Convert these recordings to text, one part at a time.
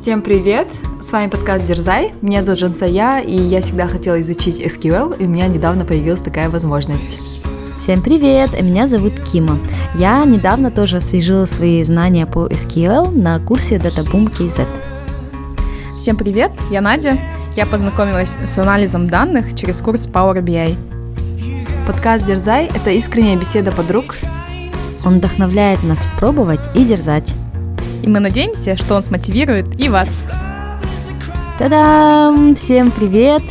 Всем привет! С вами подкаст Дерзай. Меня зовут Жансая, и я всегда хотела изучить SQL, и у меня недавно появилась такая возможность. Всем привет! Меня зовут Кима. Я недавно тоже освежила свои знания по SQL на курсе DataBoom KZ. Всем привет! Я Надя. Я познакомилась с анализом данных через курс Power BI. Подкаст Дерзай – это искренняя беседа подруг. Он вдохновляет нас пробовать и дерзать. И мы надеемся, что он смотивирует и вас. Та-дам! Всем привет!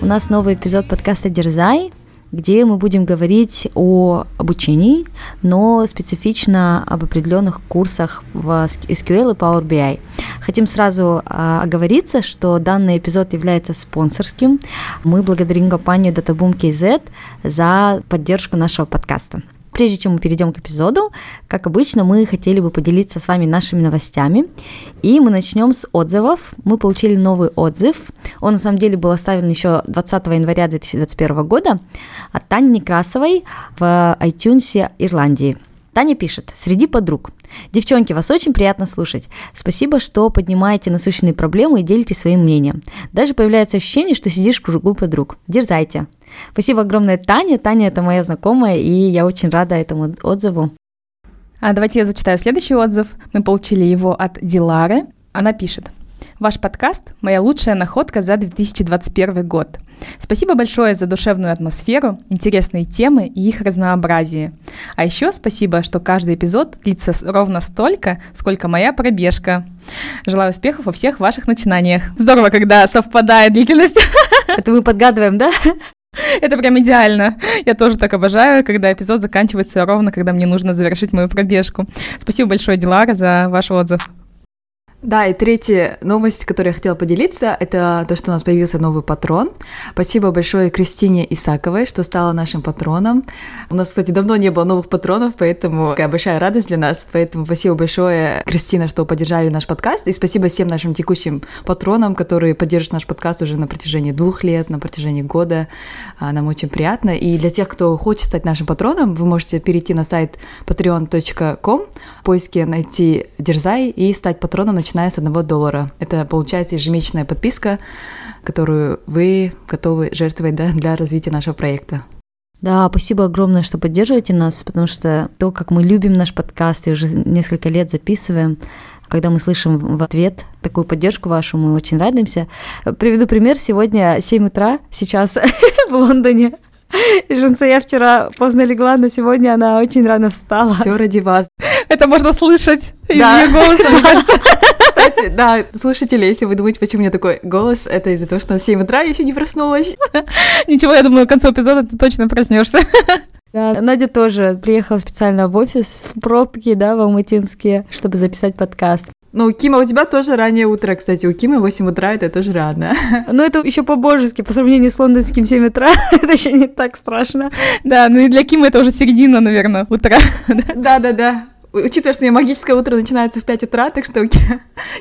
У нас новый эпизод подкаста «Дерзай», где мы будем говорить о обучении, но специфично об определенных курсах в SQL и Power BI. Хотим сразу а, оговориться, что данный эпизод является спонсорским. Мы благодарим компанию DataBoom KZ за поддержку нашего подкаста. Прежде чем мы перейдем к эпизоду, как обычно, мы хотели бы поделиться с вами нашими новостями. И мы начнем с отзывов. Мы получили новый отзыв. Он на самом деле был оставлен еще 20 января 2021 года от Тани Некрасовой в iTunes Ирландии. Таня пишет, среди подруг. Девчонки, вас очень приятно слушать. Спасибо, что поднимаете насущные проблемы и делитесь своим мнением. Даже появляется ощущение, что сидишь в кругу подруг. Дерзайте. Спасибо огромное Таня. Таня это моя знакомая, и я очень рада этому отзыву. А давайте я зачитаю следующий отзыв. Мы получили его от Дилары. Она пишет. Ваш подкаст – моя лучшая находка за 2021 год. Спасибо большое за душевную атмосферу, интересные темы и их разнообразие. А еще спасибо, что каждый эпизод длится ровно столько, сколько моя пробежка. Желаю успехов во всех ваших начинаниях. Здорово, когда совпадает длительность. Это мы подгадываем, да? Это прям идеально. Я тоже так обожаю, когда эпизод заканчивается ровно, когда мне нужно завершить мою пробежку. Спасибо большое, Дилара, за ваш отзыв. Да, и третья новость, которую я хотела поделиться, это то, что у нас появился новый патрон. Спасибо большое Кристине Исаковой, что стала нашим патроном. У нас, кстати, давно не было новых патронов, поэтому такая большая радость для нас. Поэтому спасибо большое, Кристина, что поддержали наш подкаст. И спасибо всем нашим текущим патронам, которые поддерживают наш подкаст уже на протяжении двух лет, на протяжении года. А, нам очень приятно. И для тех, кто хочет стать нашим патроном, вы можете перейти на сайт patreon.com, в поиске найти Дерзай и стать патроном на начиная с одного доллара. Это получается ежемесячная подписка, которую вы готовы жертвовать да, для развития нашего проекта. Да, спасибо огромное, что поддерживаете нас, потому что то, как мы любим наш подкаст и уже несколько лет записываем, когда мы слышим в ответ такую поддержку вашу, мы очень радуемся. Приведу пример. Сегодня 7 утра, сейчас в Лондоне. И я вчера поздно легла, но сегодня она очень рано встала. Все ради вас. Это можно слышать из да. ее голоса, мне кажется. Кстати, да, слушатели, если вы думаете, почему у меня такой голос, это из-за того, что на 7 утра я еще не проснулась. Ничего, я думаю, к концу эпизода ты точно проснешься. Да, Надя тоже приехала специально в офис в пробки, да, в Алматинске, чтобы записать подкаст. Ну, Кима, у тебя тоже раннее утро, кстати. У Кимы 8 утра, это тоже рано. Ну, это еще по-божески, по сравнению с лондонским 7 утра, это еще не так страшно. Да, ну и для Кимы это уже середина, наверное, утра. Да-да-да. Учитывая, что у меня магическое утро начинается в 5 утра, так что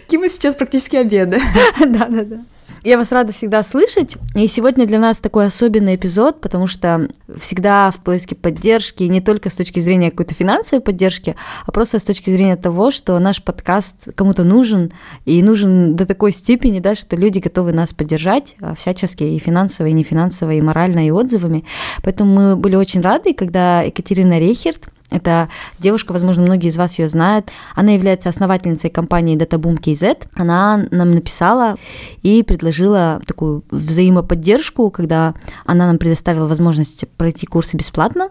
Кима сейчас практически обеда. Да-да-да. Я вас рада всегда слышать. И сегодня для нас такой особенный эпизод, потому что всегда в поиске поддержки, не только с точки зрения какой-то финансовой поддержки, а просто с точки зрения того, что наш подкаст кому-то нужен, и нужен до такой степени, да, что люди готовы нас поддержать а, всячески и финансово, и нефинансово, и морально, и отзывами. Поэтому мы были очень рады, когда Екатерина Рейхерт, это девушка, возможно, многие из вас ее знают. Она является основательницей компании DataBoom KZ. Она нам написала и предложила такую взаимоподдержку, когда она нам предоставила возможность пройти курсы бесплатно.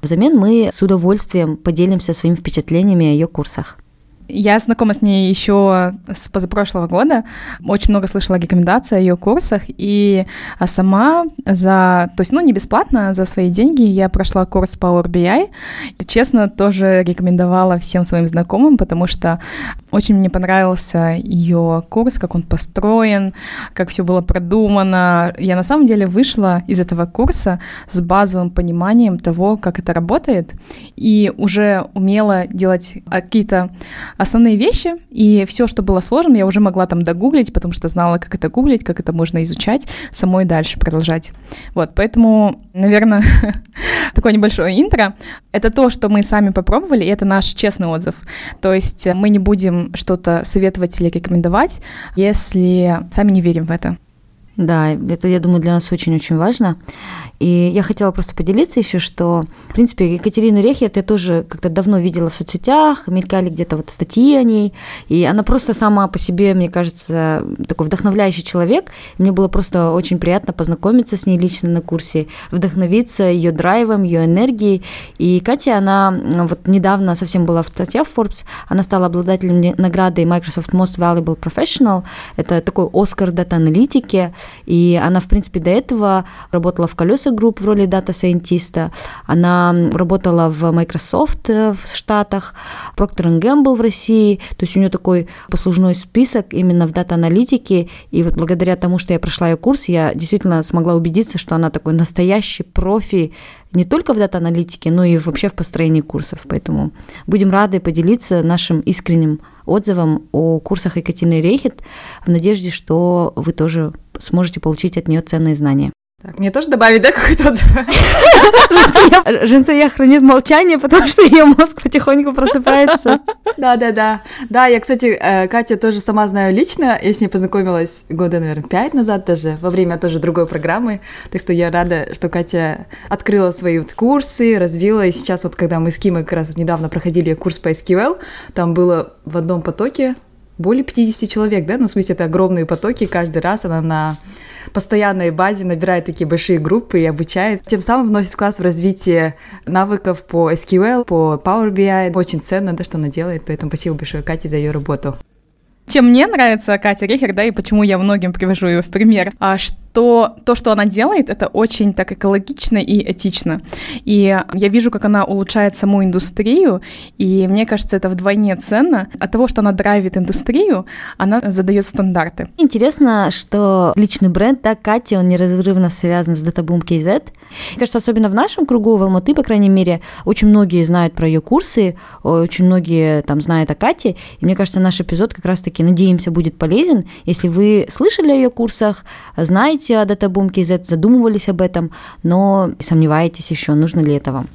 Взамен мы с удовольствием поделимся своими впечатлениями о ее курсах. Я знакома с ней еще с позапрошлого года. Очень много слышала рекомендаций о ее курсах. И а сама за... То есть, ну, не бесплатно, а за свои деньги я прошла курс Power BI. И, честно, тоже рекомендовала всем своим знакомым, потому что очень мне понравился ее курс, как он построен, как все было продумано. Я на самом деле вышла из этого курса с базовым пониманием того, как это работает, и уже умела делать какие-то основные вещи, и все, что было сложно, я уже могла там догуглить, потому что знала, как это гуглить, как это можно изучать, самой дальше продолжать. Вот, поэтому, наверное, такое небольшое интро. Это то, что мы сами попробовали, и это наш честный отзыв. То есть мы не будем что-то советовать или рекомендовать, если сами не верим в это. Да, это, я думаю, для нас очень-очень важно. И я хотела просто поделиться еще, что, в принципе, Екатерина Рехерт я тоже как-то давно видела в соцсетях, мелькали где-то вот статьи о ней, и она просто сама по себе, мне кажется, такой вдохновляющий человек. Мне было просто очень приятно познакомиться с ней лично на курсе, вдохновиться ее драйвом, ее энергией. И Катя, она вот недавно совсем была в статье в Forbes, она стала обладателем награды Microsoft Most Valuable Professional, это такой Оскар data -аналитики, и она, в принципе, до этого работала в Колеса Group в роли data scientist а, она работала в Microsoft э, в Штатах, Procter Gamble в России, то есть у нее такой послужной список именно в data -аналитике, и вот благодаря тому, что я прошла ее курс, я действительно смогла убедиться, что она такой настоящий профи не только в data -аналитике, но и вообще в построении курсов. Поэтому будем рады поделиться нашим искренним отзывом о курсах Екатерины Рейхет в надежде, что вы тоже сможете получить от нее ценные знания. Так, мне тоже добавить, да, какой-то? Женция хранит молчание, потому что ее мозг потихоньку просыпается. Да, да, да. Да, я, кстати, э, Катю тоже сама знаю лично. Я с ней познакомилась года, наверное, пять назад даже, во время тоже другой программы. Так что я рада, что Катя открыла свои вот курсы, развила. И сейчас вот, когда мы с Кимой как раз вот недавно проходили курс по SQL, там было в одном потоке более 50 человек, да? Ну, в смысле, это огромные потоки. Каждый раз она на постоянной базе набирает такие большие группы и обучает. Тем самым вносит класс в развитие навыков по SQL, по Power BI. Очень ценно, да, что она делает, поэтому спасибо большое Кате за ее работу. Чем мне нравится Катя Рихер, да, и почему я многим привожу ее в пример, а что то то, что она делает, это очень так экологично и этично. И я вижу, как она улучшает саму индустрию, и мне кажется, это вдвойне ценно. От того, что она драйвит индустрию, она задает стандарты. Интересно, что личный бренд, да, Катя, он неразрывно связан с DataBoom KZ. Мне кажется, особенно в нашем кругу, в Алматы, по крайней мере, очень многие знают про ее курсы, очень многие там знают о Кате, и мне кажется, наш эпизод как раз-таки, надеемся, будет полезен. Если вы слышали о ее курсах, знаете, знаете о Databoom KZ, задумывались об этом, но сомневаетесь еще, нужно ли это вам.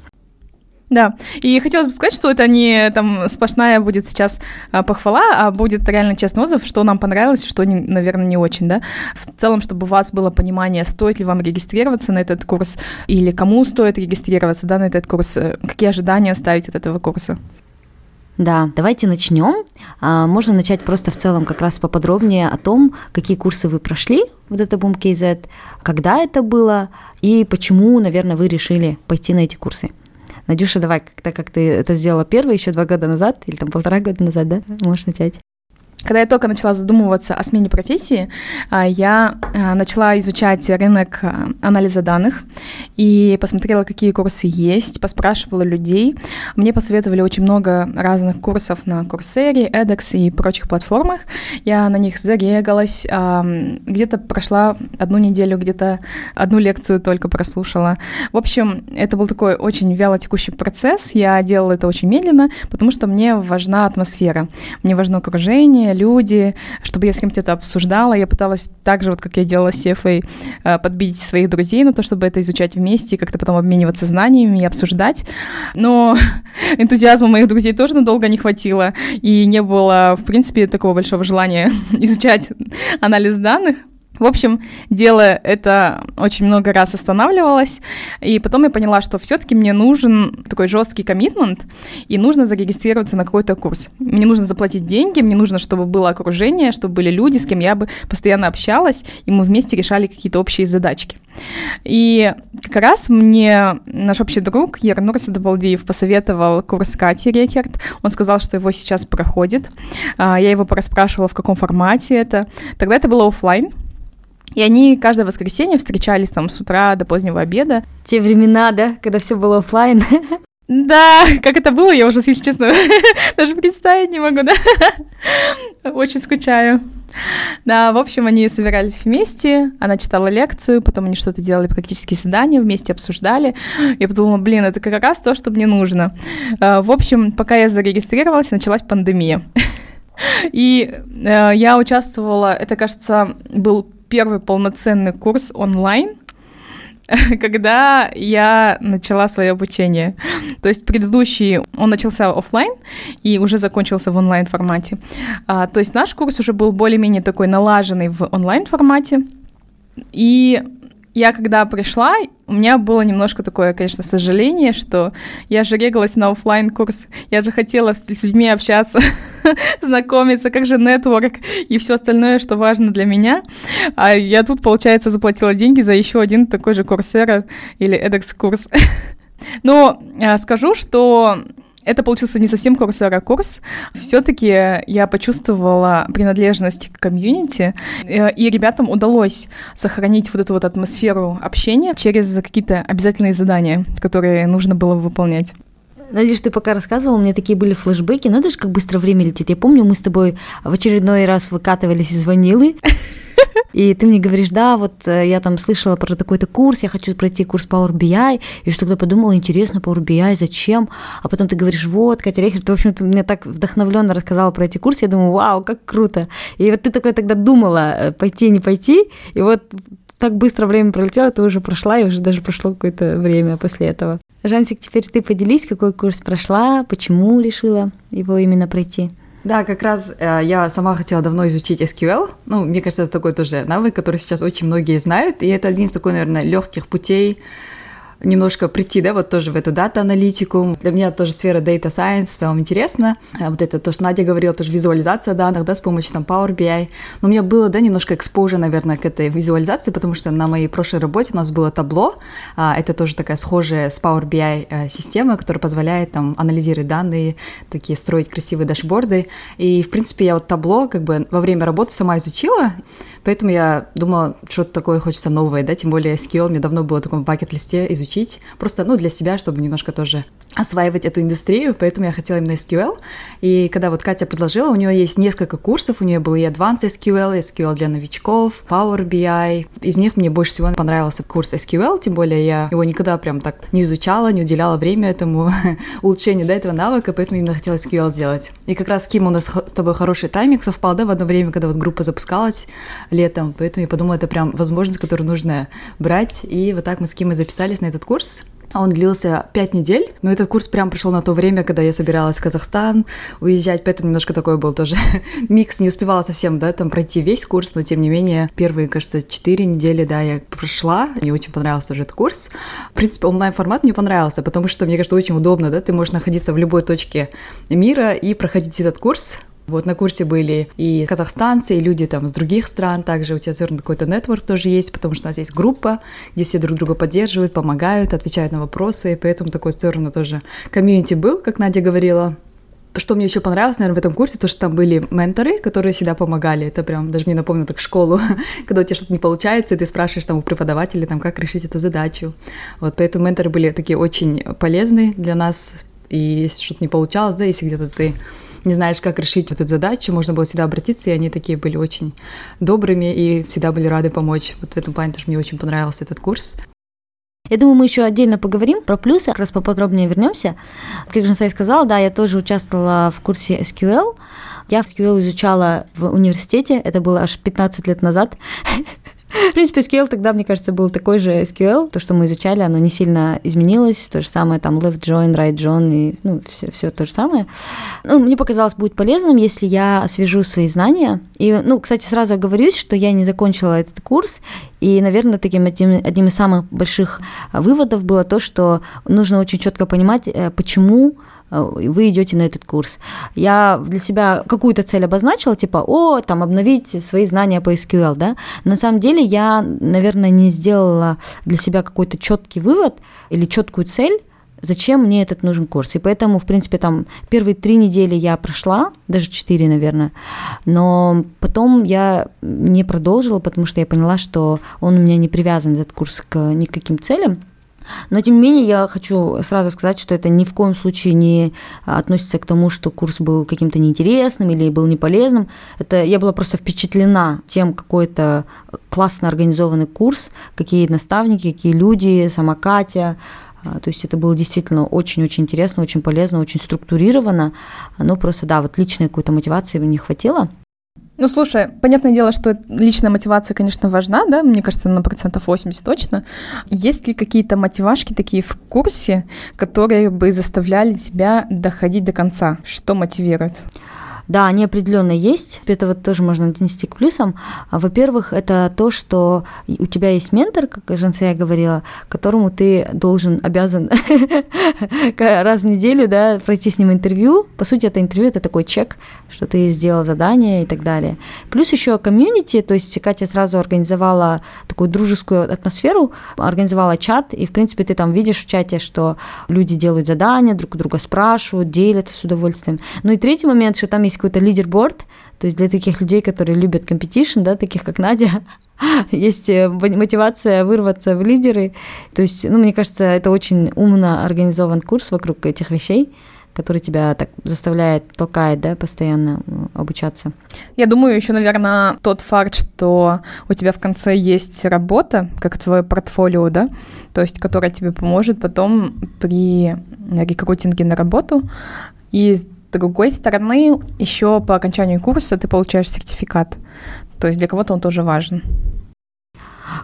Да, и хотелось бы сказать, что это не там сплошная будет сейчас а, похвала, а будет реально честный отзыв, что нам понравилось, что, не, наверное, не очень, да. В целом, чтобы у вас было понимание, стоит ли вам регистрироваться на этот курс или кому стоит регистрироваться, да, на этот курс, э, какие ожидания ставить от этого курса. Да, давайте начнем. А, можно начать просто в целом как раз поподробнее о том, какие курсы вы прошли в DataBoom KZ, когда это было и почему, наверное, вы решили пойти на эти курсы. Надюша, давай, так как ты это сделала первый, еще два года назад, или там полтора года назад, да, можешь начать. Когда я только начала задумываться о смене профессии, а, я а, начала изучать рынок а, анализа данных и посмотрела, какие курсы есть, поспрашивала людей. Мне посоветовали очень много разных курсов на Coursera, edX и прочих платформах. Я на них зарегалась, где-то прошла одну неделю, где-то одну лекцию только прослушала. В общем, это был такой очень вяло текущий процесс. Я делала это очень медленно, потому что мне важна атмосфера, мне важно окружение, люди, чтобы я с кем-то это обсуждала. Я пыталась так же, вот как я делала с Сефой, э, подбить своих друзей на то, чтобы это изучать вместе как-то потом обмениваться знаниями и обсуждать. Но энтузиазма моих друзей тоже надолго не хватило, и не было, в принципе, такого большого желания изучать анализ данных. В общем, дело это очень много раз останавливалось, и потом я поняла, что все-таки мне нужен такой жесткий коммитмент, и нужно зарегистрироваться на какой-то курс. Мне нужно заплатить деньги, мне нужно, чтобы было окружение, чтобы были люди, с кем я бы постоянно общалась, и мы вместе решали какие-то общие задачки. И как раз мне наш общий друг Ернур Садабалдиев посоветовал курс Кати Рекерт. Он сказал, что его сейчас проходит. А, я его пораспрашивала, в каком формате это. Тогда это было офлайн, и они каждое воскресенье встречались там с утра до позднего обеда. Те времена, да, когда все было офлайн. Да, как это было, я уже, если честно, даже представить не могу, да. Очень скучаю. Да, в общем, они собирались вместе, она читала лекцию, потом они что-то делали, практические задания, вместе обсуждали. Я подумала, блин, это как раз то, что мне нужно. А, в общем, пока я зарегистрировалась, началась пандемия. И э, я участвовала, это, кажется, был первый полноценный курс онлайн. когда я начала свое обучение. То есть предыдущий, он начался офлайн и уже закончился в онлайн формате. А, то есть наш курс уже был более-менее такой налаженный в онлайн формате. И я когда пришла, у меня было немножко такое, конечно, сожаление, что я же регалась на офлайн курс, я же хотела с людьми общаться, знакомиться, как же нетворк и все остальное, что важно для меня. А я тут, получается, заплатила деньги за еще один такой же курсера или edX курс. Но а, скажу, что это получился не совсем Coursera курс. Все-таки я почувствовала принадлежность к комьюнити, э, и ребятам удалось сохранить вот эту вот атмосферу общения через какие-то обязательные задания, которые нужно было выполнять. Надеюсь, ты пока рассказывала, у меня такие были флешбеки. Надо же, как быстро время летит. Я помню, мы с тобой в очередной раз выкатывались из ванилы. И ты мне говоришь, да, вот э, я там слышала про такой-то курс, я хочу пройти курс Power BI, и что тогда подумала, интересно, Power BI, зачем? А потом ты говоришь, вот, Катя Рехер, ты, в общем, ты мне так вдохновленно рассказала про эти курсы, я думаю, вау, как круто. И вот ты такой тогда думала, э, пойти, не пойти, и вот так быстро время пролетело, ты уже прошла, и уже даже прошло какое-то время после этого. Жансик, теперь ты поделись, какой курс прошла, почему решила его именно пройти? Да, как раз э, я сама хотела давно изучить SQL. Ну, мне кажется, это такой тоже навык, который сейчас очень многие знают, и это один из такой, наверное, легких путей немножко прийти, да, вот тоже в эту дата-аналитику. Для меня тоже сфера Data Science в целом интересна. А вот это то, что Надя говорила, тоже визуализация данных, да, с помощью там Power BI. Но у меня было, да, немножко экспоза, наверное, к этой визуализации, потому что на моей прошлой работе у нас было табло. А, это тоже такая схожая с Power BI э, система, которая позволяет там анализировать данные, такие строить красивые дашборды. И, в принципе, я вот табло как бы во время работы сама изучила, поэтому я думала, что-то такое хочется новое, да, тем более SQL мне давно было в таком бакет-листе изучить изучить, просто, ну, для себя, чтобы немножко тоже осваивать эту индустрию, поэтому я хотела именно SQL. И когда вот Катя предложила, у нее есть несколько курсов, у нее был и Advanced SQL, SQL для новичков, Power BI. Из них мне больше всего понравился курс SQL, тем более я его никогда прям так не изучала, не уделяла время этому улучшению да, этого навыка, поэтому именно хотела SQL сделать. И как раз, Ким, у нас с тобой хороший тайминг совпал, да, в одно время, когда вот группа запускалась летом, поэтому я подумала, это прям возможность, которую нужно брать, и вот так мы с Кимой записались на этот курс, он длился пять недель, но этот курс прям пришел на то время, когда я собиралась в Казахстан уезжать, поэтому немножко такой был тоже микс, не успевала совсем, да, там пройти весь курс, но тем не менее первые, кажется, четыре недели, да, я прошла, мне очень понравился тоже этот курс. В принципе, онлайн-формат мне понравился, потому что, мне кажется, очень удобно, да, ты можешь находиться в любой точке мира и проходить этот курс, вот на курсе были и казахстанцы, и люди там с других стран, также у тебя все равно какой-то нетворк тоже есть, потому что у нас есть группа, где все друг друга поддерживают, помогают, отвечают на вопросы, и поэтому такой сторону тоже комьюнити был, как Надя говорила. Что мне еще понравилось, наверное, в этом курсе, то, что там были менторы, которые всегда помогали. Это прям, даже мне напомнило так школу, когда у тебя что-то не получается, и ты спрашиваешь там у преподавателя, там, как решить эту задачу. Вот, поэтому менторы были такие очень полезны для нас, и если что-то не получалось, да, если где-то ты не знаешь, как решить эту задачу, можно было всегда обратиться, и они такие были очень добрыми и всегда были рады помочь. Вот в этом плане тоже мне очень понравился этот курс. Я думаю, мы еще отдельно поговорим про плюсы, как раз поподробнее вернемся. Как же я сказала, да, я тоже участвовала в курсе SQL. Я SQL изучала в университете, это было аж 15 лет назад. В принципе, SQL тогда, мне кажется, был такой же SQL. То, что мы изучали, оно не сильно изменилось. То же самое там left join, right join и ну, все, все то же самое. Ну, мне показалось, будет полезным, если я освежу свои знания. И, ну, кстати, сразу оговорюсь, что я не закончила этот курс, и, наверное, таким одним, одним из самых больших выводов было то, что нужно очень четко понимать, э, почему вы идете на этот курс. Я для себя какую-то цель обозначила, типа, о, там, обновить свои знания по SQL, да. На самом деле я, наверное, не сделала для себя какой-то четкий вывод или четкую цель, зачем мне этот нужен курс. И поэтому, в принципе, там первые три недели я прошла, даже четыре, наверное, но потом я не продолжила, потому что я поняла, что он у меня не привязан, этот курс, к никаким целям. Но, тем не менее, я хочу сразу сказать, что это ни в коем случае не относится к тому, что курс был каким-то неинтересным или был неполезным. Это я была просто впечатлена тем, какой это классно организованный курс, какие наставники, какие люди, сама Катя, а, то есть это было действительно очень-очень интересно, очень полезно, очень структурировано. Но просто, да, вот личной какой-то мотивации не хватило. Ну, слушай, понятное дело, что личная мотивация, конечно, важна, да, мне кажется, на процентов 80 точно. Есть ли какие-то мотивашки такие в курсе, которые бы заставляли тебя доходить до конца? Что мотивирует? Да, они определенно есть. Это вот тоже можно отнести к плюсам. А, во-первых, это то, что у тебя есть ментор, как Жансея говорила, которому ты должен, обязан раз в неделю да, пройти с ним интервью. По сути, это интервью, это такой чек, что ты сделал задание и так далее. Плюс еще комьюнити, то есть Катя сразу организовала такую дружескую атмосферу, организовала чат, и, в принципе, ты там видишь в чате, что люди делают задания, друг друга спрашивают, делятся с удовольствием. Ну и третий момент, что там есть какой-то leaderboard, то есть для таких людей, которые любят competition, да, таких как Надя, есть э, мотивация вырваться в лидеры. То есть, ну, мне кажется, это очень умно организован курс вокруг этих вещей который тебя так заставляет, толкает, да, постоянно обучаться. Я думаю, еще, наверное, тот факт, что у тебя в конце есть работа, как твое портфолио, да, то есть, которая тебе поможет потом при рекрутинге на работу. И другой стороны, еще по окончанию курса ты получаешь сертификат. То есть для кого-то он тоже важен.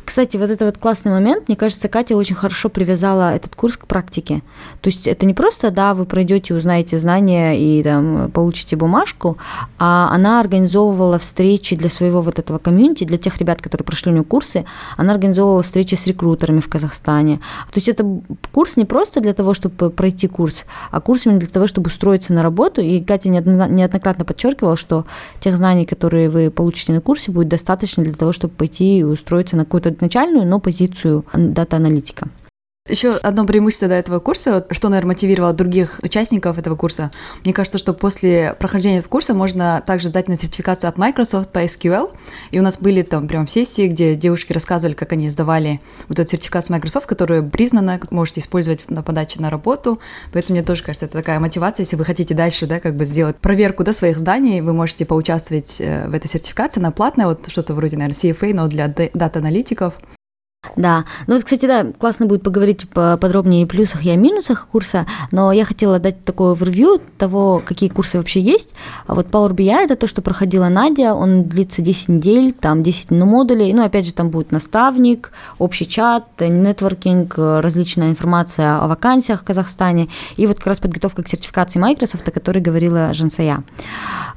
Кстати, вот это вот классный момент, мне кажется, Катя очень хорошо привязала этот курс к практике. То есть это не просто, да, вы пройдете, узнаете знания и там получите бумажку, а она организовывала встречи для своего вот этого комьюнити, для тех ребят, которые прошли у нее курсы, она организовывала встречи с рекрутерами в Казахстане. То есть это курс не просто для того, чтобы пройти курс, а курс именно для того, чтобы устроиться на работу. И Катя неоднократно подчеркивала, что тех знаний, которые вы получите на курсе, будет достаточно для того, чтобы пойти и устроиться на какую-то начальную, но позицию дата-аналитика. Еще одно преимущество до этого курса, что, наверное, мотивировало других участников этого курса. Мне кажется, что после прохождения курса можно также сдать на сертификацию от Microsoft по SQL. И у нас были там прям сессии, где девушки рассказывали, как они сдавали вот этот сертификат с Microsoft, которая признана, можете использовать на подаче на работу. Поэтому мне тоже кажется, это такая мотивация, если вы хотите дальше, да, как бы сделать проверку, да, своих зданий, вы можете поучаствовать э, в этой сертификации, она платная, вот что-то вроде, наверное, CFA, но для дата-аналитиков. Да, ну вот, кстати, да, классно будет поговорить подробнее о плюсах и о минусах курса, но я хотела дать такое ревью того, какие курсы вообще есть. А вот Power BI – это то, что проходила Надя, он длится 10 недель, там 10 модулей, ну, опять же, там будет наставник, общий чат, нетворкинг, различная информация о вакансиях в Казахстане, и вот как раз подготовка к сертификации Microsoft, о которой говорила Жансая.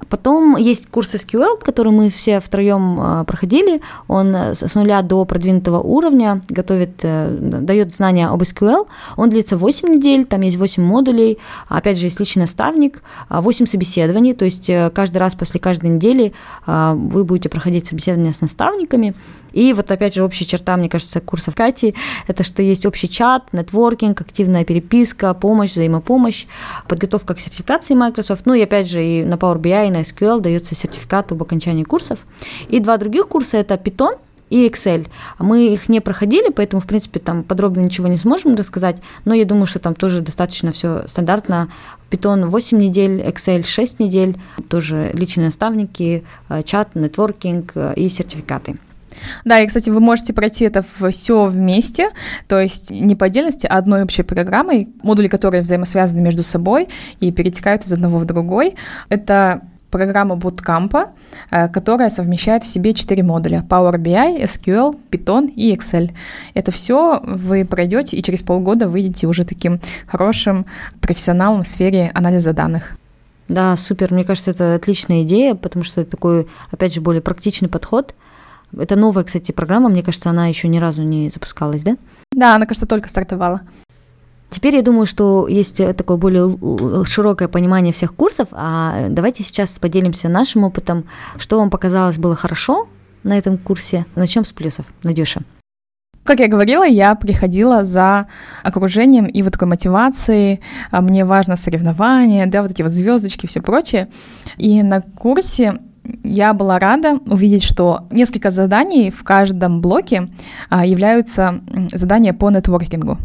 Потом есть курс SQL, который мы все втроем а, проходили, он с нуля до продвинутого уровня, уровня, готовит, э, дает знания об SQL. Он длится 8 недель, там есть 8 модулей, опять же, есть личный наставник, 8 а, собеседований, то есть э, каждый раз после каждой недели а, вы будете проходить собеседование с наставниками. И вот опять же общая черта, мне кажется, курсов Кати, это что есть общий чат, нетворкинг, активная переписка, помощь, взаимопомощь, подготовка к сертификации Microsoft, ну и опять же и на Power BI, и на SQL дается сертификат об окончании курсов. И два других курса это Python, и Excel. Мы их не проходили, поэтому, в принципе, там подробно ничего не сможем рассказать, но я думаю, что там тоже достаточно все стандартно. Python 8 недель, Excel 6 недель, тоже личные наставники, э, чат, нетворкинг э, и сертификаты. Да, и, кстати, вы можете пройти это все вместе, то есть не по отдельности, а одной общей программой, модули, которые взаимосвязаны между собой и перетекают из одного в другой. Это программа Bootcamp, э, которая совмещает в себе четыре модуля Power BI, SQL, Python и Excel. Это все вы пройдете и через полгода выйдете уже таким хорошим профессионалом в сфере анализа данных. Да, супер. Мне кажется, это отличная идея, потому что это такой, опять же, более практичный подход. Это новая, кстати, программа. Мне кажется, она еще ни разу не запускалась, да? Да, она, кажется, только стартовала. Теперь я думаю, что есть э, такое более широкое понимание всех курсов, а давайте сейчас поделимся нашим опытом, что вам показалось было хорошо на этом курсе. Начнем с плюсов. Надюша. Как я говорила, я приходила за окружением и вот такой мотивацией. А мне важно соревнования, да, вот эти вот звездочки все прочее. И на курсе я была рада увидеть, что несколько заданий в каждом блоке а, являются задания по нетворкингу.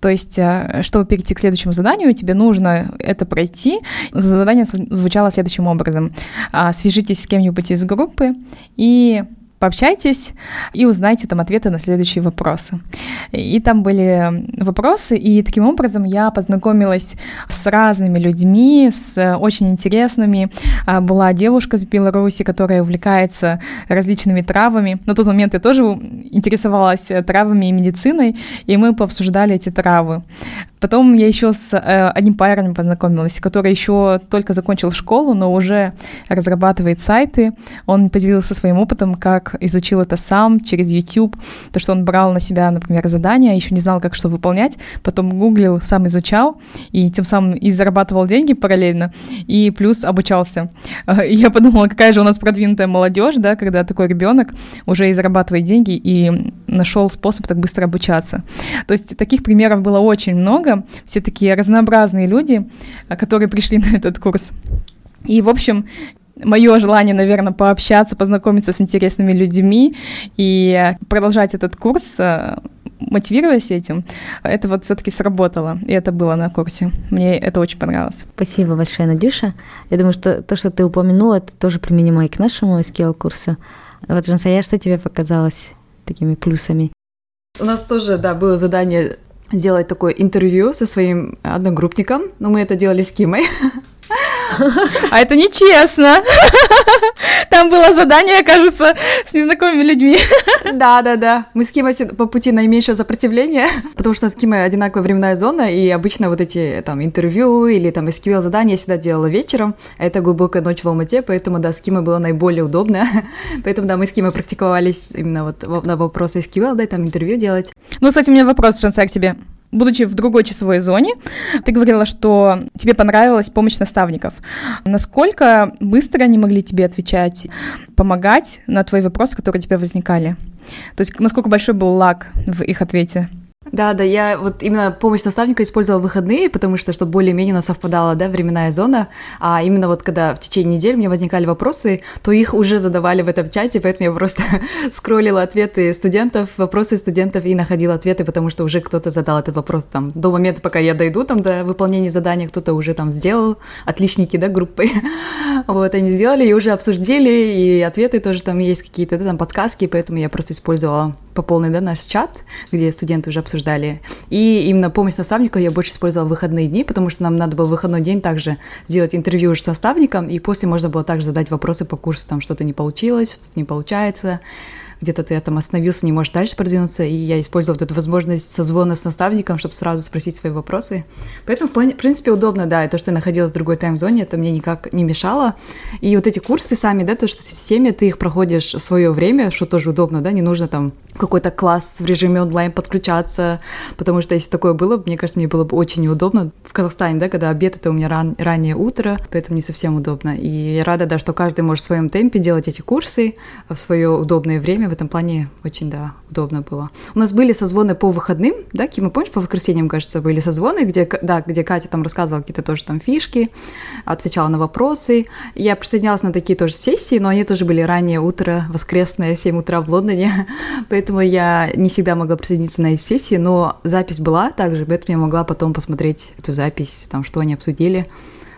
То есть, а, чтобы перейти к следующему заданию, тебе нужно это пройти. Задание звучало следующим образом. А, свяжитесь с кем-нибудь из группы и пообщайтесь и узнайте там ответы на следующие вопросы. И там были вопросы, и таким образом я познакомилась с разными людьми, с очень интересными. А, была девушка из Беларуси, которая увлекается различными травами. На тот момент я тоже интересовалась травами и медициной, и мы пообсуждали эти травы. Потом я еще с э, одним парнем познакомилась, который еще только закончил школу, но уже разрабатывает сайты. Он поделился своим опытом, как изучил это сам через YouTube, то, что он брал на себя, например, задания, еще не знал, как что выполнять, потом гуглил, сам изучал, и тем самым и зарабатывал деньги параллельно, и плюс обучался. И я подумала, какая же у нас продвинутая молодежь, да, когда такой ребенок уже и зарабатывает деньги и нашел способ так быстро обучаться. То есть таких примеров было очень много, все такие разнообразные люди, а, которые пришли на этот курс. И, в общем, мое желание, наверное, пообщаться, познакомиться с интересными людьми и продолжать этот курс, а, мотивируясь этим, это вот все-таки сработало, и это было на курсе. Мне это очень понравилось. Спасибо большое, Надюша. Я думаю, что то, что ты упомянула, это тоже применимо и к нашему SQL-курсу. Вот, Жансая, что тебе показалось такими плюсами? У нас тоже, да, было задание сделать такое интервью со своим одногруппником, но мы это делали с Кимой. А это нечестно. Там было задание, кажется, с незнакомыми людьми. Да, да, да. Мы с Кимой по пути наименьшего сопротивления, потому что с Кимой одинаковая временная зона, и обычно вот эти там интервью или там SQL задания я всегда делала вечером, а это глубокая ночь в Алмате, поэтому, да, с Кимой было наиболее удобно. Поэтому, да, мы с Кимой практиковались именно вот на вопросы SQL, да, там интервью делать. Ну, кстати, у меня вопрос, Шансай, к тебе будучи в другой часовой зоне, ты говорила, что тебе понравилась помощь наставников. Насколько быстро они могли тебе отвечать, помогать на твои вопросы, которые у тебя возникали? То есть насколько большой был лаг в их ответе? Да, да, я вот именно помощь наставника использовала в выходные, потому что, чтобы более-менее у нас совпадала, да, временная зона, а именно вот когда в течение недели мне возникали вопросы, то их уже задавали в этом чате, поэтому я просто скроллила ответы студентов, вопросы студентов и находила ответы, потому что уже кто-то задал этот вопрос там до момента, пока я дойду там до выполнения задания, кто-то уже там сделал, отличники, да, группы, вот, они сделали и уже обсудили, и ответы тоже там есть какие-то, да, там подсказки, поэтому я просто использовала по полной, да, наш чат, где студенты уже обсуждали. И именно помощь наставника я больше использовала в выходные дни, потому что нам надо было в выходной день также сделать интервью уже с наставником, и после можно было также задать вопросы по курсу, там что-то не получилось, что-то не получается, где-то ты там остановился, не можешь дальше продвинуться, и я использовала вот эту возможность созвона с наставником, чтобы сразу спросить свои вопросы. Поэтому, в принципе, удобно, да, и то, что я находилась в другой тайм-зоне, это мне никак не мешало. И вот эти курсы сами, да, то, что в системе ты их проходишь в свое время, что тоже удобно, да, не нужно там какой-то класс в режиме онлайн подключаться, потому что если такое было, мне кажется, мне было бы очень неудобно в Казахстане, да, когда обед это у меня ран, раннее утро, поэтому не совсем удобно. И я рада, да, что каждый может в своем темпе делать эти курсы в свое удобное время, в этом плане очень, да, удобно было. У нас были созвоны по выходным, да, Кима, помнишь, по воскресеньям, кажется, были созвоны, где, да, где Катя там рассказывала какие-то тоже там фишки, отвечала на вопросы. Я присоединялась на такие тоже сессии, но они тоже были раннее утро, воскресное, в 7 утра в Лондоне, поэтому я не всегда могла присоединиться на эти сессии, но запись была также, поэтому я могла потом посмотреть эту запись, там, что они обсудили.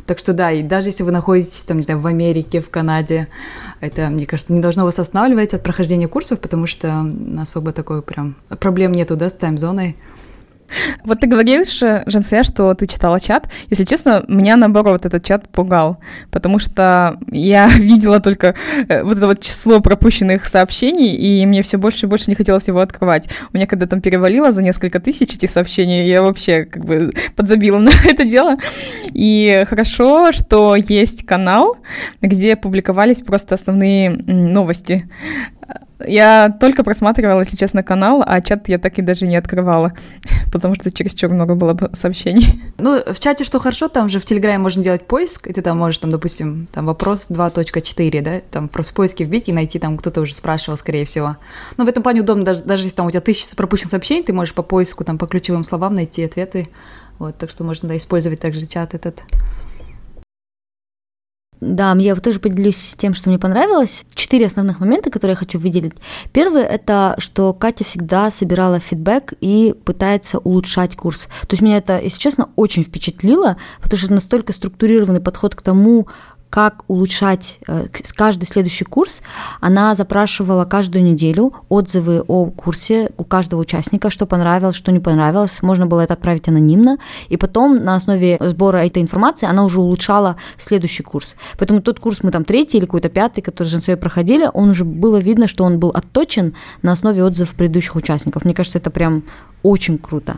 Так что да, и даже если вы находитесь там, не знаю, в Америке, в Канаде, это, мне кажется, не должно вас останавливать от прохождения курсов, потому что особо такой прям проблем нету, да, с тайм-зоной. Вот ты говоришь, Женсе, что ты читала чат. Если честно, меня наоборот этот чат пугал, потому что я видела только э, вот это вот число пропущенных сообщений, и мне все больше и больше не хотелось его открывать. У меня когда там перевалило за несколько тысяч эти сообщения, я вообще как бы подзабила на это дело. И хорошо, что есть канал, где публиковались просто основные новости. Я только просматривала, если честно, канал, а чат я так и даже не открывала, потому что чересчур много было бы сообщений. Ну, в чате что хорошо, там же в Телеграме можно делать поиск, и ты там можешь, там, допустим, там вопрос 2.4, да, там просто в поиске вбить и найти, там кто-то уже спрашивал, скорее всего. Но в этом плане удобно, даже, даже если там у тебя тысяча пропущенных сообщений, ты можешь по поиску, там, по ключевым словам найти ответы. Вот, так что можно, да, использовать также чат этот. Да, я тоже поделюсь тем, что мне понравилось. Четыре основных момента, которые я хочу выделить. Первый — это что Катя всегда собирала фидбэк и пытается улучшать курс. То есть меня это, если честно, очень впечатлило, потому что это настолько структурированный подход к тому, как улучшать э, каждый следующий курс, она запрашивала каждую неделю отзывы о курсе у каждого участника, что понравилось, что не понравилось. Можно было это отправить анонимно. И потом на основе сбора этой информации она уже улучшала следующий курс. Поэтому тот курс мы там третий или какой-то пятый, который же на проходили, он уже было видно, что он был отточен на основе отзывов предыдущих участников. Мне кажется, это прям очень круто.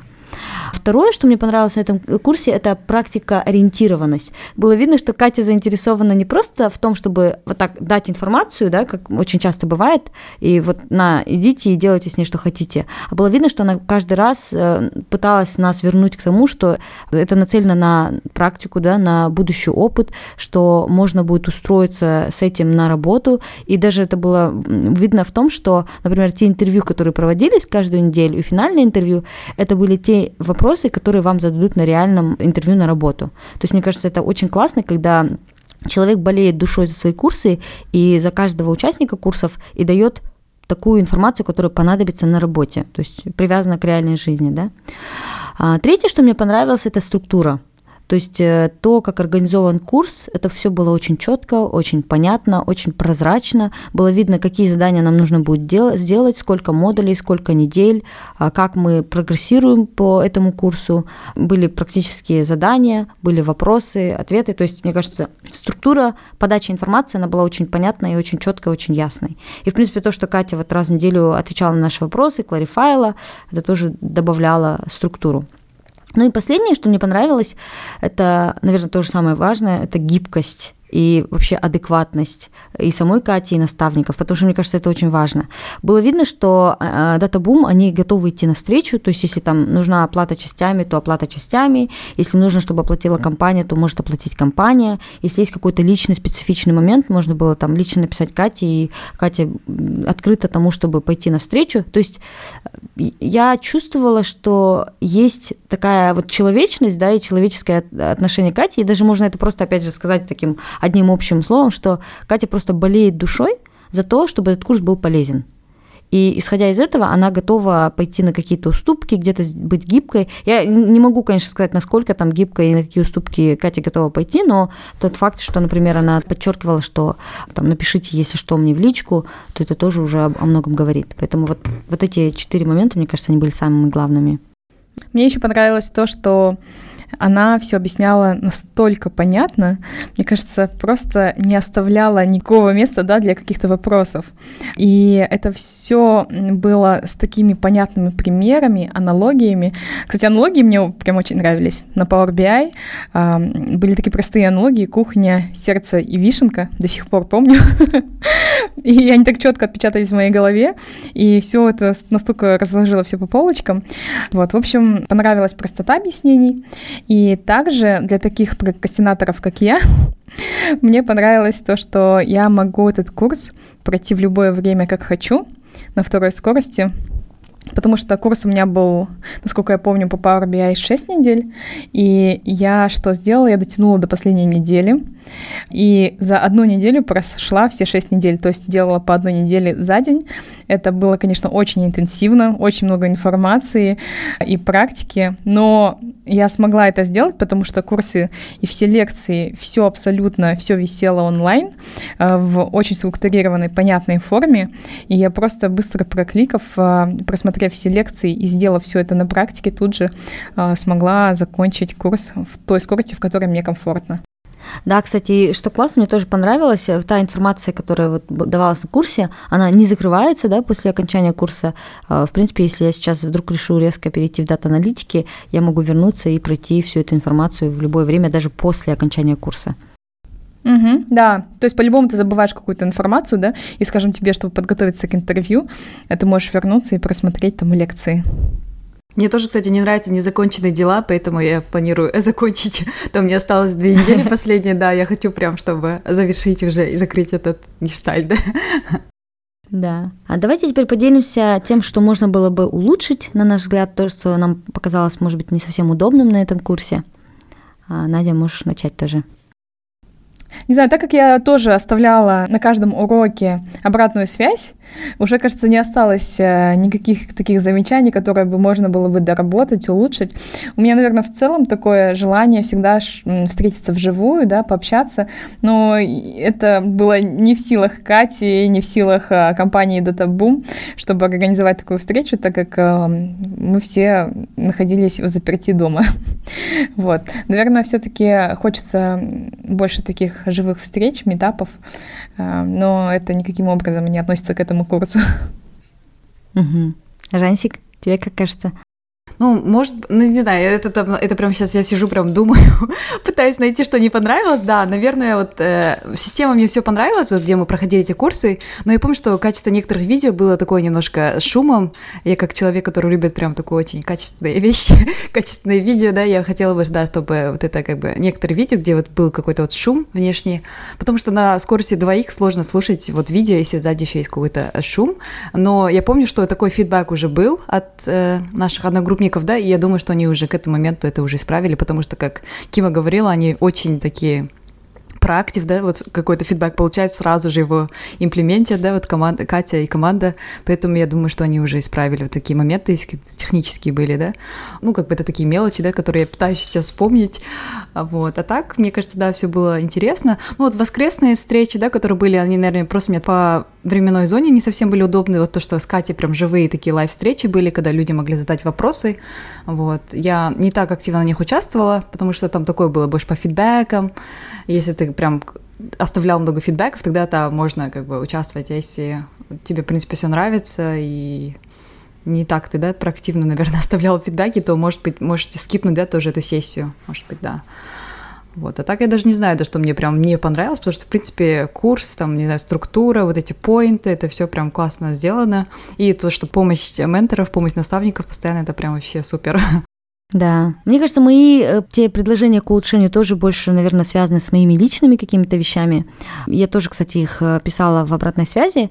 Второе, что мне понравилось на этом курсе, это практика ориентированность. Было видно, что Катя заинтересована не просто в том, чтобы вот так дать информацию, да, как очень часто бывает, и вот на, идите и делайте с ней, что хотите. А было видно, что она каждый раз э, пыталась нас вернуть к тому, что это нацелено на практику, да, на будущий опыт, что можно будет устроиться с этим на работу. И даже это было видно в том, что, например, те интервью, которые проводились каждую неделю, и финальное интервью, это были те вопросы, которые вам зададут на реальном интервью на работу. То есть, мне кажется, это очень классно, когда человек болеет душой за свои курсы и за каждого участника курсов и дает такую информацию, которая понадобится на работе, то есть привязана к реальной жизни. Да? А, третье, что мне понравилось, это структура. То есть э, то, как организован курс, это все было очень четко, очень понятно, очень прозрачно. Было видно, какие задания нам нужно будет дел- сделать, сколько модулей, сколько недель, а как мы прогрессируем по этому курсу. Были практические задания, были вопросы, ответы. То есть, мне кажется, структура подачи информации, она была очень понятной и очень четкой, очень ясной. И, в принципе, то, что Катя вот раз в неделю отвечала на наши вопросы, кларифайла, это тоже добавляло структуру. Ну и последнее, что мне понравилось, это, наверное, то же самое важное, это гибкость и вообще адекватность и самой Кати, и наставников, потому что, мне кажется, это очень важно. Было видно, что DataBoom, они готовы идти навстречу, то есть если там нужна оплата частями, то оплата частями, если нужно, чтобы оплатила компания, то может оплатить компания, если есть какой-то личный специфичный момент, можно было там лично написать Кате, и Катя открыта тому, чтобы пойти навстречу. То есть я чувствовала, что есть такая вот человечность, да, и человеческое отношение Кати, и даже можно это просто, опять же, сказать таким одним общим словом, что Катя просто болеет душой за то, чтобы этот курс был полезен. И исходя из этого, она готова пойти на какие-то уступки, где-то быть гибкой. Я не могу, конечно, сказать, насколько там гибкой и на какие уступки Катя готова пойти, но тот факт, что, например, она подчеркивала, что там напишите, если что, мне в личку, то это тоже уже о многом говорит. Поэтому вот, вот эти четыре момента, мне кажется, они были самыми главными. Мне еще понравилось то, что она все объясняла настолько понятно, мне кажется, просто не оставляла никакого места да, для каких-то вопросов. И это все было с такими понятными примерами, аналогиями. Кстати, аналогии мне прям очень нравились. На Power BI э, были такие простые аналогии, кухня, сердце и вишенка, до сих пор помню. И они так четко отпечатались в моей голове, и все это настолько разложило все по полочкам. Вот, в общем, понравилась простота объяснений. И также для таких прокрастинаторов, как я, мне понравилось то, что я могу этот курс пройти в любое время, как хочу, на второй скорости, Потому что курс у меня был, насколько я помню, по Power BI 6 недель. И я что сделала? Я дотянула до последней недели. И за одну неделю прошла все 6 недель. То есть делала по одной неделе за день. Это было, конечно, очень интенсивно, очень много информации и практики. Но я смогла это сделать, потому что курсы и все лекции, все абсолютно, все висело онлайн э, в очень структурированной, понятной форме. И я просто быстро прокликав, э, просмотрев все лекции и сделав все это на практике, тут же э, смогла закончить курс в той скорости, в которой мне комфортно. Да, кстати, что классно, мне тоже понравилось, э, та информация, которая вот давалась на курсе, она не закрывается, да, после окончания курса. А, в принципе, если я сейчас вдруг решу резко перейти в дата-аналитики, я могу вернуться и пройти всю эту информацию в любое время, даже после окончания курса. Угу, да, то есть по-любому ты забываешь какую-то информацию, да, и, скажем, тебе, чтобы подготовиться к интервью, ты можешь вернуться и просмотреть там лекции. Мне тоже, кстати, не нравятся незаконченные дела, поэтому я планирую закончить. Там мне осталось две недели последние, да, я хочу прям, чтобы завершить уже и закрыть этот гештальт, да. Да. А давайте теперь поделимся тем, что можно было бы улучшить, на наш взгляд, то, что нам показалось, может быть, не совсем удобным на этом курсе. А, Надя, можешь начать тоже. Не знаю, так как я тоже оставляла на каждом уроке обратную связь, уже, кажется, не осталось э, никаких таких замечаний, которые бы можно было бы доработать, улучшить. У меня, наверное, в целом такое желание всегда встретиться вживую, да, пообщаться, но это было не в силах Кати, не в силах э, компании DataBoom, чтобы организовать такую встречу, так как э, мы все находились в заперти дома. Вот. Наверное, все-таки хочется больше таких живых встреч, метапов, но это никаким образом не относится к этому этому курсу. Угу. Жансик, тебе как кажется? Ну, может, ну, не знаю, это, это, это прям сейчас я сижу, прям думаю, пытаюсь найти, что не понравилось. Да, наверное, вот э, система мне все понравилась, вот где мы проходили эти курсы, но я помню, что качество некоторых видео было такое немножко шумом. Я как человек, который любит прям такое очень качественные вещи, качественные видео, да, я хотела бы, да, чтобы вот это как бы некоторые видео, где вот был какой-то вот шум внешний, потому что на скорости 2х сложно слушать вот видео, если сзади еще есть какой-то шум. Но я помню, что такой фидбэк уже был от э, наших одногруппников, одногруппников, да, и я думаю, что они уже к этому моменту это уже исправили, потому что, как Кима говорила, они очень такие проактив, да, вот какой-то фидбэк получают, сразу же его имплементят, да, вот команда, Катя и команда, поэтому я думаю, что они уже исправили вот такие моменты, если технические были, да, ну, как бы это такие мелочи, да, которые я пытаюсь сейчас вспомнить, вот, а так, мне кажется, да, все было интересно, ну, вот воскресные встречи, да, которые были, они, наверное, просто мне по временной зоне не совсем были удобны, вот то, что с Катей прям живые такие лайв-встречи были, когда люди могли задать вопросы, вот, я не так активно на них участвовала, потому что там такое было больше по фидбэкам, если ты прям оставлял много фидбэков, тогда там можно как бы участвовать, а если тебе, в принципе, все нравится и не так ты, да, проактивно, наверное, оставлял фидбэки, то, может быть, можете скипнуть, да, тоже эту сессию, может быть, да. Вот, а так я даже не знаю, да, что мне прям не понравилось, потому что, в принципе, курс, там, не знаю, структура, вот эти поинты, это все прям классно сделано. И то, что помощь менторов, помощь наставников постоянно, это прям вообще супер. Да. Мне кажется, мои э, те предложения к улучшению тоже больше, наверное, связаны с моими личными какими-то вещами. Я тоже, кстати, их э, писала в обратной связи.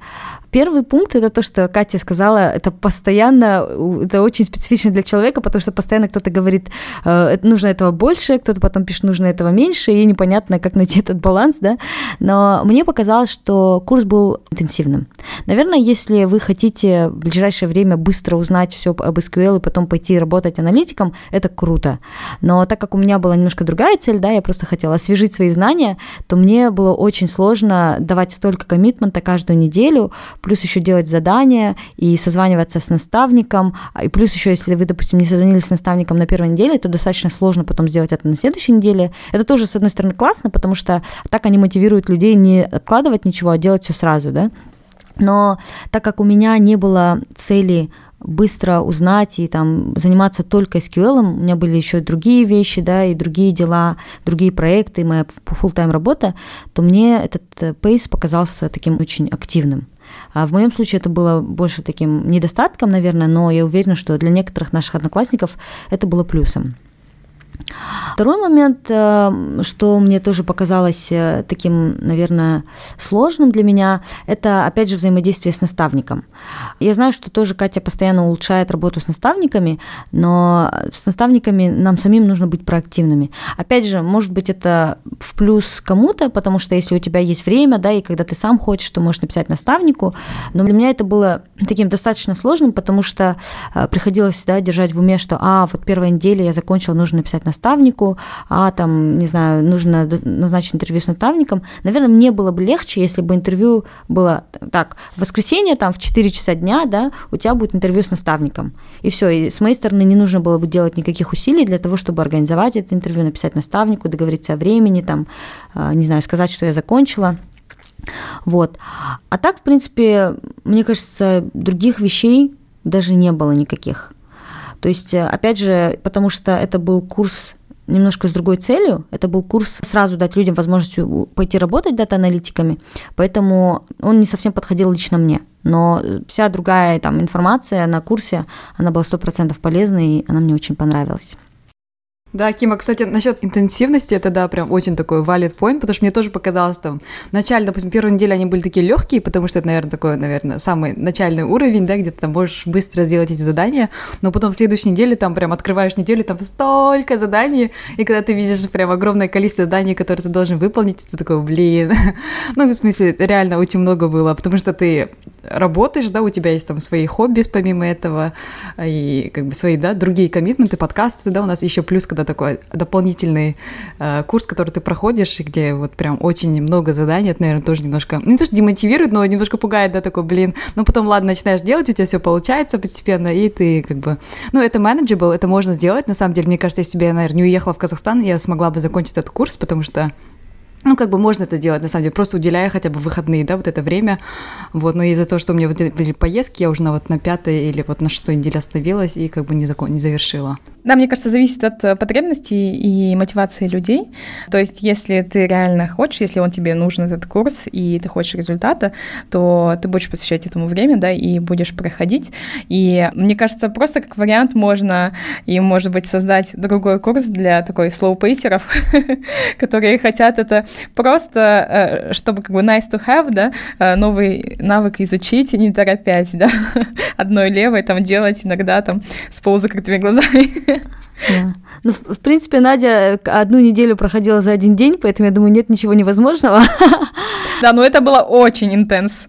Первый пункт это то, что Катя сказала, это постоянно, это очень специфично для человека, потому что постоянно кто-то говорит, э, нужно этого больше, кто-то потом пишет, нужно этого меньше, и непонятно, как найти этот баланс, да. Но мне показалось, что курс был интенсивным. Наверное, если вы хотите в ближайшее время быстро узнать все об SQL и потом пойти работать аналитиком, это круто. Но так как у меня была немножко другая цель, да, я просто хотела освежить свои знания, то мне было очень сложно давать столько коммитмента каждую неделю, плюс еще делать задания и созваниваться с наставником, и плюс еще, если вы, допустим, не созвонились с наставником на первой неделе, то достаточно сложно потом сделать это на следующей неделе. Это тоже, с одной стороны, классно, потому что так они мотивируют людей не откладывать ничего, а делать все сразу, да. Но так как у меня не было цели быстро узнать и там заниматься только SQL, у меня были еще другие вещи, да, и другие дела, другие проекты, моя full-time работа, то мне этот пейс показался таким очень активным. А в моем случае это было больше таким недостатком, наверное, но я уверена, что для некоторых наших одноклассников это было плюсом. Второй момент, э, что мне тоже показалось э, таким, наверное, сложным для меня, это, опять же, взаимодействие с наставником. Я знаю, что тоже Катя постоянно улучшает работу с наставниками, но с наставниками нам самим нужно быть проактивными. Опять же, может быть, это в плюс кому-то, потому что если у тебя есть время, да, и когда ты сам хочешь, то можешь написать наставнику, но для меня это было таким достаточно сложным, потому что э, приходилось да, держать в уме, что, а, вот первая неделя я закончила, нужно написать наставнику, наставнику, а там, не знаю, нужно назначить интервью с наставником. Наверное, мне было бы легче, если бы интервью было так, в воскресенье там в 4 часа дня, да, у тебя будет интервью с наставником. И все, и с моей стороны не нужно было бы делать никаких усилий для того, чтобы организовать это интервью, написать наставнику, договориться о времени, там, а, не знаю, сказать, что я закончила. Вот. А так, в принципе, мне кажется, других вещей даже не было никаких. То есть, опять же, потому что это был курс немножко с другой целью. Это был курс сразу дать людям возможность пойти работать дата-аналитиками, поэтому он не совсем подходил лично мне. Но вся другая там информация на курсе, она была 100% полезной, и она мне очень понравилась. Да, Кима, кстати, насчет интенсивности, это, да, прям очень такой valid point, потому что мне тоже показалось там, в начале, допустим, первую неделю они были такие легкие, потому что это, наверное, такой, наверное, самый начальный уровень, да, где ты там можешь быстро сделать эти задания, но потом в следующей неделе там прям открываешь неделю, там столько заданий, и когда ты видишь прям огромное количество заданий, которые ты должен выполнить, ты такой, блин, ну, в смысле, реально очень много было, потому что ты работаешь, да, у тебя есть там свои хобби помимо этого, и как бы свои, да, другие коммитменты, подкасты, да, у нас еще плюс, когда такой дополнительный э, курс, который ты проходишь, где вот прям очень много заданий, это, наверное, тоже немножко, ну, не то, что демотивирует, но немножко пугает, да, такой, блин, но потом, ладно, начинаешь делать, у тебя все получается постепенно, и ты как бы, ну, это manageable, это можно сделать, на самом деле, мне кажется, если бы я, наверное, не уехала в Казахстан, я смогла бы закончить этот курс, потому что ну, как бы можно это делать, на самом деле, просто уделяя хотя бы выходные, да, вот это время. Вот, но из-за того, что у меня вот были поездки, я уже на вот на пятой или вот на шестой неделе остановилась и как бы не, закон, не завершила. Да, мне кажется, зависит от э, потребностей и мотивации людей. То есть, если ты реально хочешь, если он тебе нужен этот курс, и ты хочешь результата, то ты будешь посвящать этому время, да, и будешь проходить. И мне кажется, просто как вариант можно и, может быть, создать другой курс для такой слоупейсеров, которые хотят это просто, э, чтобы как бы nice to have, да, э, новый навык изучить, не торопясь, да, одной левой там делать иногда там с полузакрытыми глазами. Да. Ну, в, в принципе, Надя одну неделю проходила за один день, поэтому я думаю, нет ничего невозможного. Да, но это было очень интенс.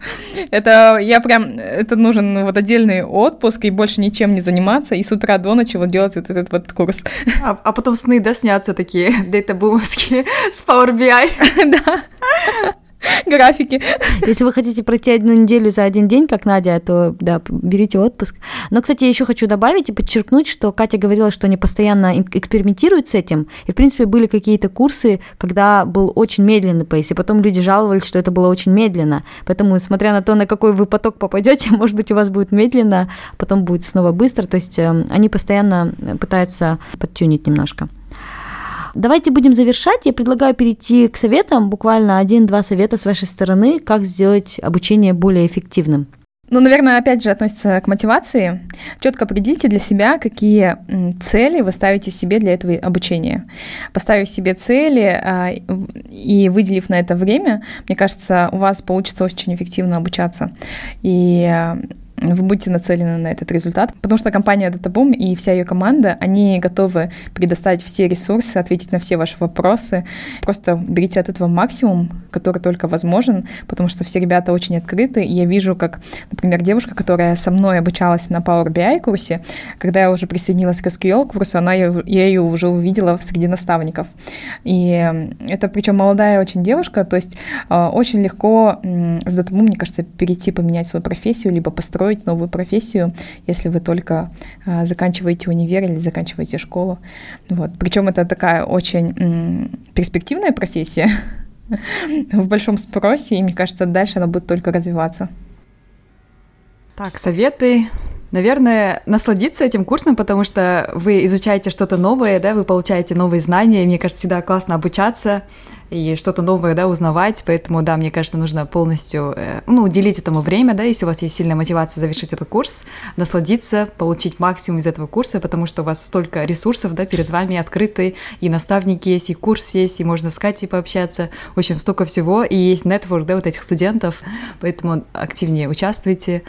Это я прям, это нужен ну, вот отдельный отпуск и больше ничем не заниматься, и с утра до ночи вот делать вот этот вот курс. А, а потом сны, да, снятся такие, дейта-бумовские с Power BI. Да. графики. Если вы хотите пройти одну неделю за один день, как Надя, то да, берите отпуск. Но, кстати, я еще хочу добавить и подчеркнуть, что Катя говорила, что они постоянно экспериментируют с этим. И, в принципе, были какие-то курсы, когда был очень медленный пейс, и потом люди жаловались, что это было очень медленно. Поэтому, смотря на то, на какой вы поток попадете, может быть, у вас будет медленно, потом будет снова быстро. То есть эм, они постоянно пытаются подтюнить немножко. Давайте будем завершать. Я предлагаю перейти к советам, буквально один-два совета с вашей стороны, как сделать обучение более эффективным. Ну, наверное, опять же относится к мотивации. Четко определите для себя, какие цели вы ставите себе для этого обучения. Поставив себе цели а, и выделив на это время, мне кажется, у вас получится очень эффективно обучаться. И вы будете нацелены на этот результат, потому что компания DataBoom и вся ее команда, они готовы предоставить все ресурсы, ответить на все ваши вопросы. Просто берите от этого максимум, который только возможен, потому что все ребята очень открыты, и я вижу, как, например, девушка, которая со мной обучалась на Power BI курсе, когда я уже присоединилась к SQL курсу, она, я ее уже увидела среди наставников. И это причем молодая очень девушка, то есть э, очень легко с DataBoom, мне кажется, перейти, поменять свою профессию, либо построить построить новую профессию, если вы только а, заканчиваете универ или заканчиваете школу. Вот. Причем это такая очень перспективная профессия в большом спросе, и мне кажется, дальше она будет только развиваться. Так, советы Наверное, насладиться этим курсом, потому что вы изучаете что-то новое, да, вы получаете новые знания, и мне кажется, всегда классно обучаться и что-то новое, да, узнавать, поэтому, да, мне кажется, нужно полностью, э, ну, уделить этому время, да, если у вас есть сильная мотивация завершить этот курс, насладиться, получить максимум из этого курса, потому что у вас столько ресурсов, да, перед вами открыты, и наставники есть, и курс есть, и можно с Катей пообщаться, в общем, столько всего, и есть нетворк, да, вот этих студентов, поэтому активнее участвуйте,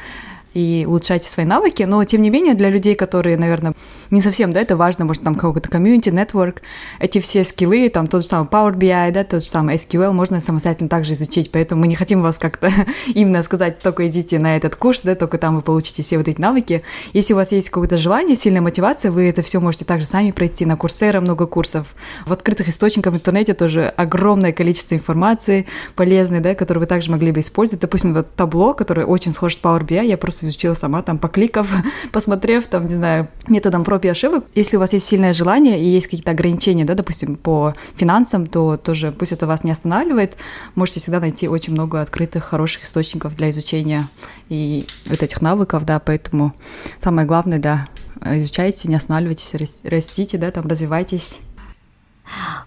и улучшайте свои навыки, но тем не менее для людей, которые, наверное, не совсем, да, это важно, может, там какой-то комьюнити, network, эти все скиллы, там тот же самый Power BI, да, тот же самый SQL можно самостоятельно также изучить, поэтому мы не хотим вас как-то именно сказать, только идите на этот курс, да, только там вы получите все вот эти навыки. Если у вас есть какое-то желание, сильная мотивация, вы это все можете также сами пройти на Курсера, много курсов. В открытых источниках в интернете тоже огромное количество информации полезной, да, которую вы также могли бы использовать. Допустим, вот табло, которое очень схоже с Power BI, я просто изучила сама, там, покликав, посмотрев, там, не знаю, методом проб и ошибок. Если у вас есть сильное желание и есть какие-то ограничения, да, допустим, по финансам, то тоже пусть это вас не останавливает. Можете всегда найти очень много открытых, хороших источников для изучения и вот этих навыков, да, поэтому самое главное, да, изучайте, не останавливайтесь, растите, да, там, развивайтесь.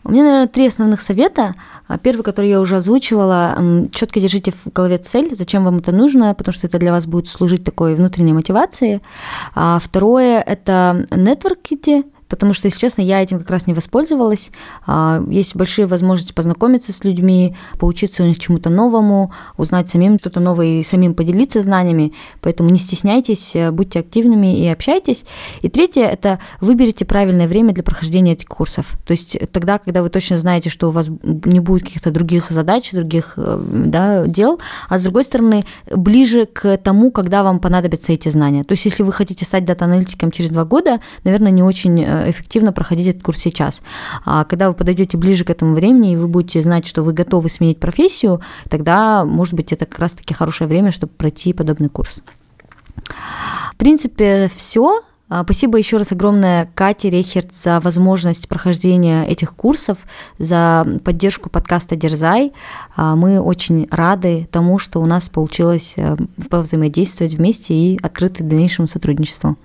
У меня, наверное, три основных совета. А, первый, который я уже озвучивала, четко держите в голове цель, зачем вам это нужно, потому что это для вас будет служить такой внутренней мотивацией. А второе – это нетворките, потому что, если честно, я этим как раз не воспользовалась. А, есть большие возможности познакомиться с людьми, поучиться у них чему-то новому, узнать самим что-то новое и самим поделиться знаниями, поэтому не стесняйтесь, э, будьте активными и общайтесь. И третье – это выберите правильное время для прохождения этих курсов. То есть тогда, когда вы точно знаете, что у вас не будет каких-то других задач, других э, да, дел, а с другой стороны, ближе к тому, когда вам понадобятся эти знания. То есть если вы хотите стать дата-аналитиком через два года, наверное, не очень э, эффективно проходить этот курс сейчас. А когда вы подойдете ближе к этому времени, и вы будете знать, что вы готовы сменить профессию, тогда, может быть, это как раз-таки хорошее время, чтобы пройти подобный курс. В принципе, все. А, спасибо еще раз огромное Кате Рейхерт за возможность прохождения этих курсов, за поддержку подкаста «Дерзай». А, мы очень рады тому, что у нас получилось э, взаимодействовать вместе и открыты дальнейшему сотрудничеству.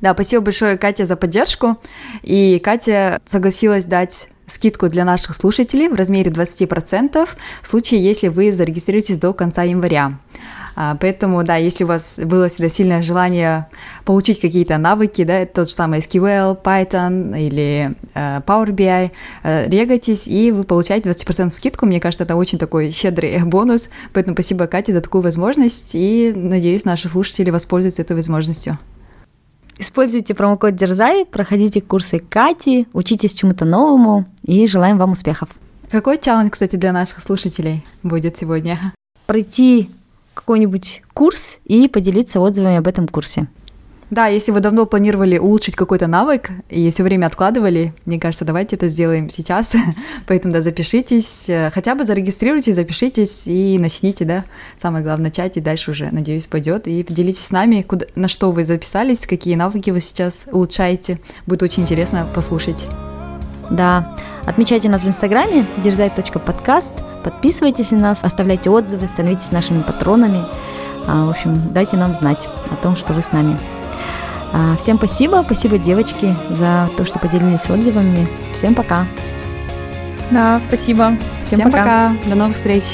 Да, спасибо большое, Катя, за поддержку. И Катя согласилась дать скидку для наших слушателей в размере 20% в случае, если вы зарегистрируетесь до конца января. А, поэтому, да, если у вас было всегда сильное желание получить какие-то навыки, да, тот же самый SQL, Python или э, Power BI, э, регайтесь, и вы получаете 20% скидку. Мне кажется, это очень такой щедрый бонус. Поэтому спасибо, Кате, за такую возможность, и надеюсь, наши слушатели воспользуются этой возможностью. Используйте промокод Дерзай, проходите курсы Кати, учитесь чему-то новому и желаем вам успехов. Какой челлендж, кстати, для наших слушателей будет сегодня? Пройти какой-нибудь курс и поделиться отзывами об этом курсе. Да, если вы давно планировали улучшить какой-то навык и все время откладывали, мне кажется, давайте это сделаем сейчас. Поэтому, да, запишитесь, э, хотя бы зарегистрируйтесь, запишитесь и начните, да. Самое главное начать, и дальше уже, надеюсь, пойдет. И поделитесь с нами, куда, на что вы записались, какие навыки вы сейчас улучшаете. Будет очень интересно послушать. Да, отмечайте нас в инстаграме дерзай.подкаст, подписывайтесь на нас, оставляйте отзывы, становитесь нашими патронами. А, в общем, дайте нам знать о том, что вы с нами. А, всем спасибо, спасибо, девочки, за то, что поделились отзывами. Всем пока. Да, спасибо. Всем, Всем пока. пока. До новых встреч.